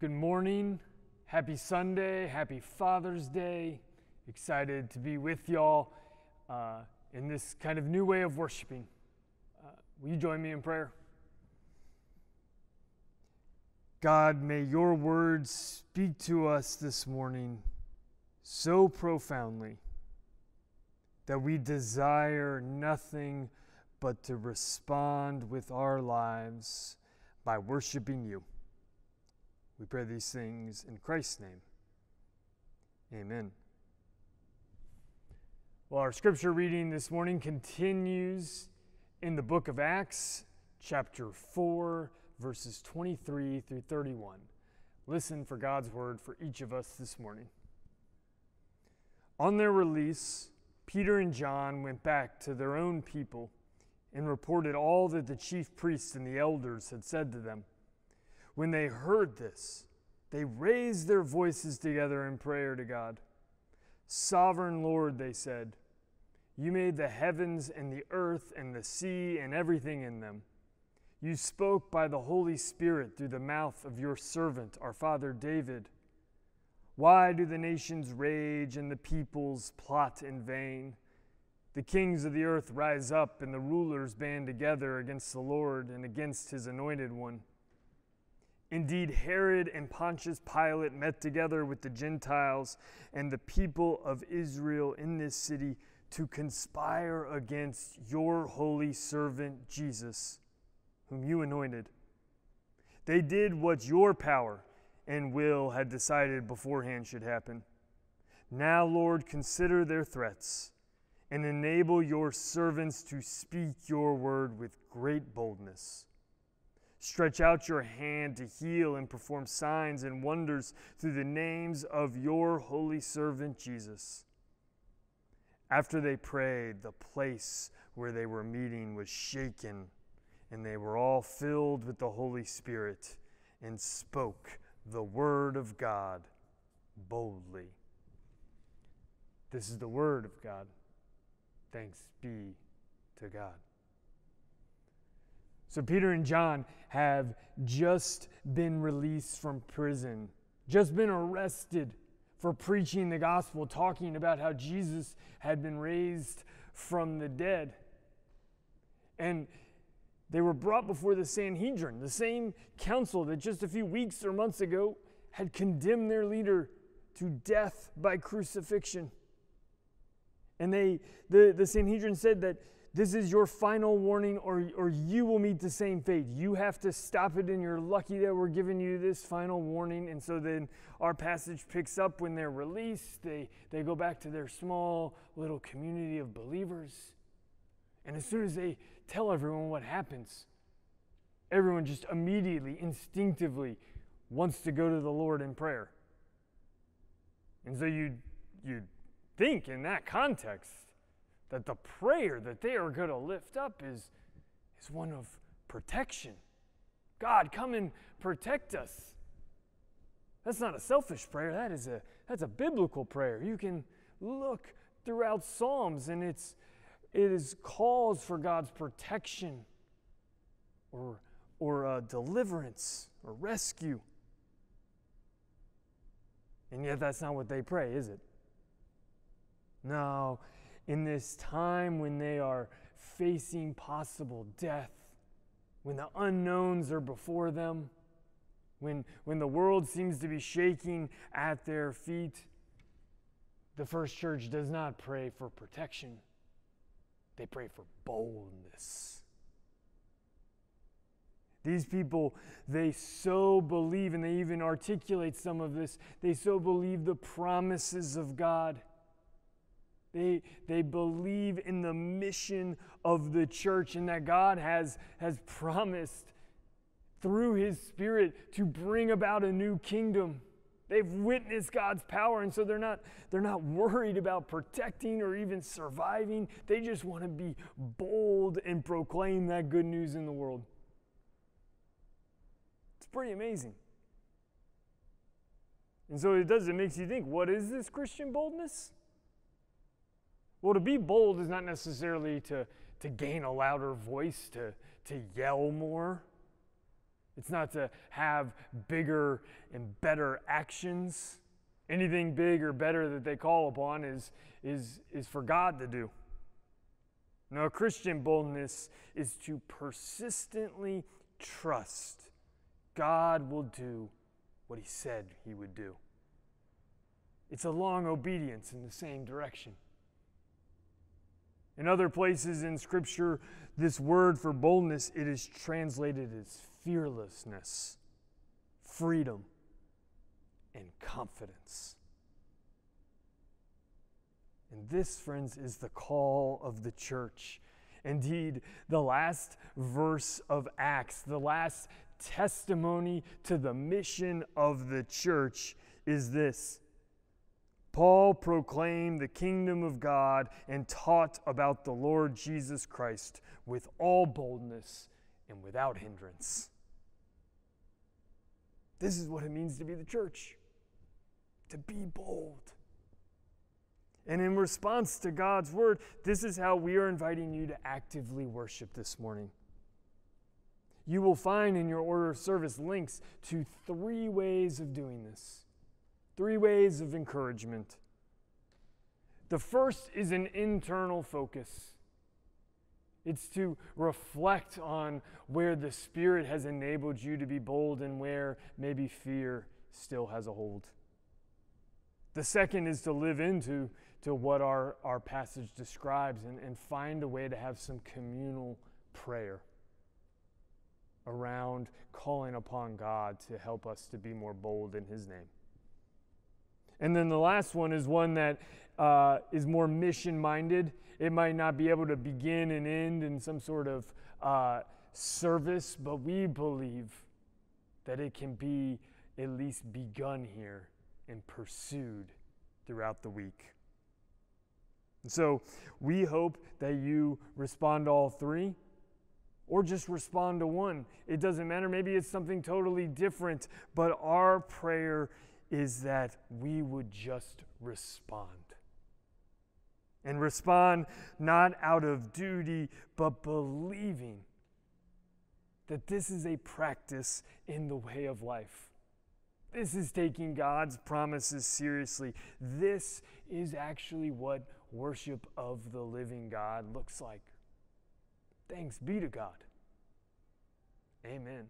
Good morning. Happy Sunday. Happy Father's Day. Excited to be with y'all uh, in this kind of new way of worshiping. Uh, will you join me in prayer? God, may your words speak to us this morning so profoundly that we desire nothing but to respond with our lives by worshiping you. We pray these things in Christ's name. Amen. Well, our scripture reading this morning continues in the book of Acts, chapter 4, verses 23 through 31. Listen for God's word for each of us this morning. On their release, Peter and John went back to their own people and reported all that the chief priests and the elders had said to them. When they heard this, they raised their voices together in prayer to God. Sovereign Lord, they said, you made the heavens and the earth and the sea and everything in them. You spoke by the Holy Spirit through the mouth of your servant, our father David. Why do the nations rage and the peoples plot in vain? The kings of the earth rise up and the rulers band together against the Lord and against his anointed one. Indeed, Herod and Pontius Pilate met together with the Gentiles and the people of Israel in this city to conspire against your holy servant Jesus, whom you anointed. They did what your power and will had decided beforehand should happen. Now, Lord, consider their threats and enable your servants to speak your word with great boldness. Stretch out your hand to heal and perform signs and wonders through the names of your holy servant Jesus. After they prayed, the place where they were meeting was shaken, and they were all filled with the Holy Spirit and spoke the word of God boldly. This is the word of God. Thanks be to God. So, Peter and John have just been released from prison, just been arrested for preaching the gospel, talking about how Jesus had been raised from the dead. And they were brought before the Sanhedrin, the same council that just a few weeks or months ago had condemned their leader to death by crucifixion. And they, the, the Sanhedrin said that this is your final warning, or, or you will meet the same fate. You have to stop it, and you're lucky that we're giving you this final warning. And so then our passage picks up when they're released. They, they go back to their small little community of believers. And as soon as they tell everyone what happens, everyone just immediately, instinctively wants to go to the Lord in prayer. And so you, you think in that context that the prayer that they are going to lift up is, is one of protection. God, come and protect us. That's not a selfish prayer. That is a that's a biblical prayer. You can look throughout Psalms and it's it is calls for God's protection or or uh, deliverance or rescue. And yet that's not what they pray, is it? No, in this time when they are facing possible death, when the unknowns are before them, when, when the world seems to be shaking at their feet, the first church does not pray for protection, they pray for boldness. These people, they so believe, and they even articulate some of this, they so believe the promises of God they, they believe in the mission of the church and that God has, has promised through His Spirit to bring about a new kingdom. They've witnessed God's power, and so they're not, they're not worried about protecting or even surviving. They just want to be bold and proclaim that good news in the world. It's pretty amazing. And so it does, it makes you think what is this Christian boldness? Well, to be bold is not necessarily to, to gain a louder voice, to, to yell more. It's not to have bigger and better actions. Anything big or better that they call upon is, is, is for God to do. No, Christian boldness is to persistently trust God will do what He said He would do. It's a long obedience in the same direction. In other places in Scripture, this word for boldness, it is translated as fearlessness, freedom, and confidence. And this, friends, is the call of the church. Indeed, the last verse of Acts, the last testimony to the mission of the church is this Paul proclaimed the kingdom of God and taught about the Lord Jesus Christ with all boldness and without hindrance. This is what it means to be the church to be bold. And in response to God's word, this is how we are inviting you to actively worship this morning. You will find in your order of service links to three ways of doing this, three ways of encouragement. The first is an internal focus. It's to reflect on where the Spirit has enabled you to be bold and where maybe fear still has a hold. The second is to live into to what our, our passage describes and, and find a way to have some communal prayer around calling upon God to help us to be more bold in His name. And then the last one is one that uh, is more mission minded. It might not be able to begin and end in some sort of uh, service, but we believe that it can be at least begun here and pursued throughout the week. And so we hope that you respond to all three or just respond to one. It doesn't matter. Maybe it's something totally different, but our prayer is that we would just respond. And respond not out of duty, but believing that this is a practice in the way of life. This is taking God's promises seriously. This is actually what worship of the living God looks like. Thanks be to God. Amen.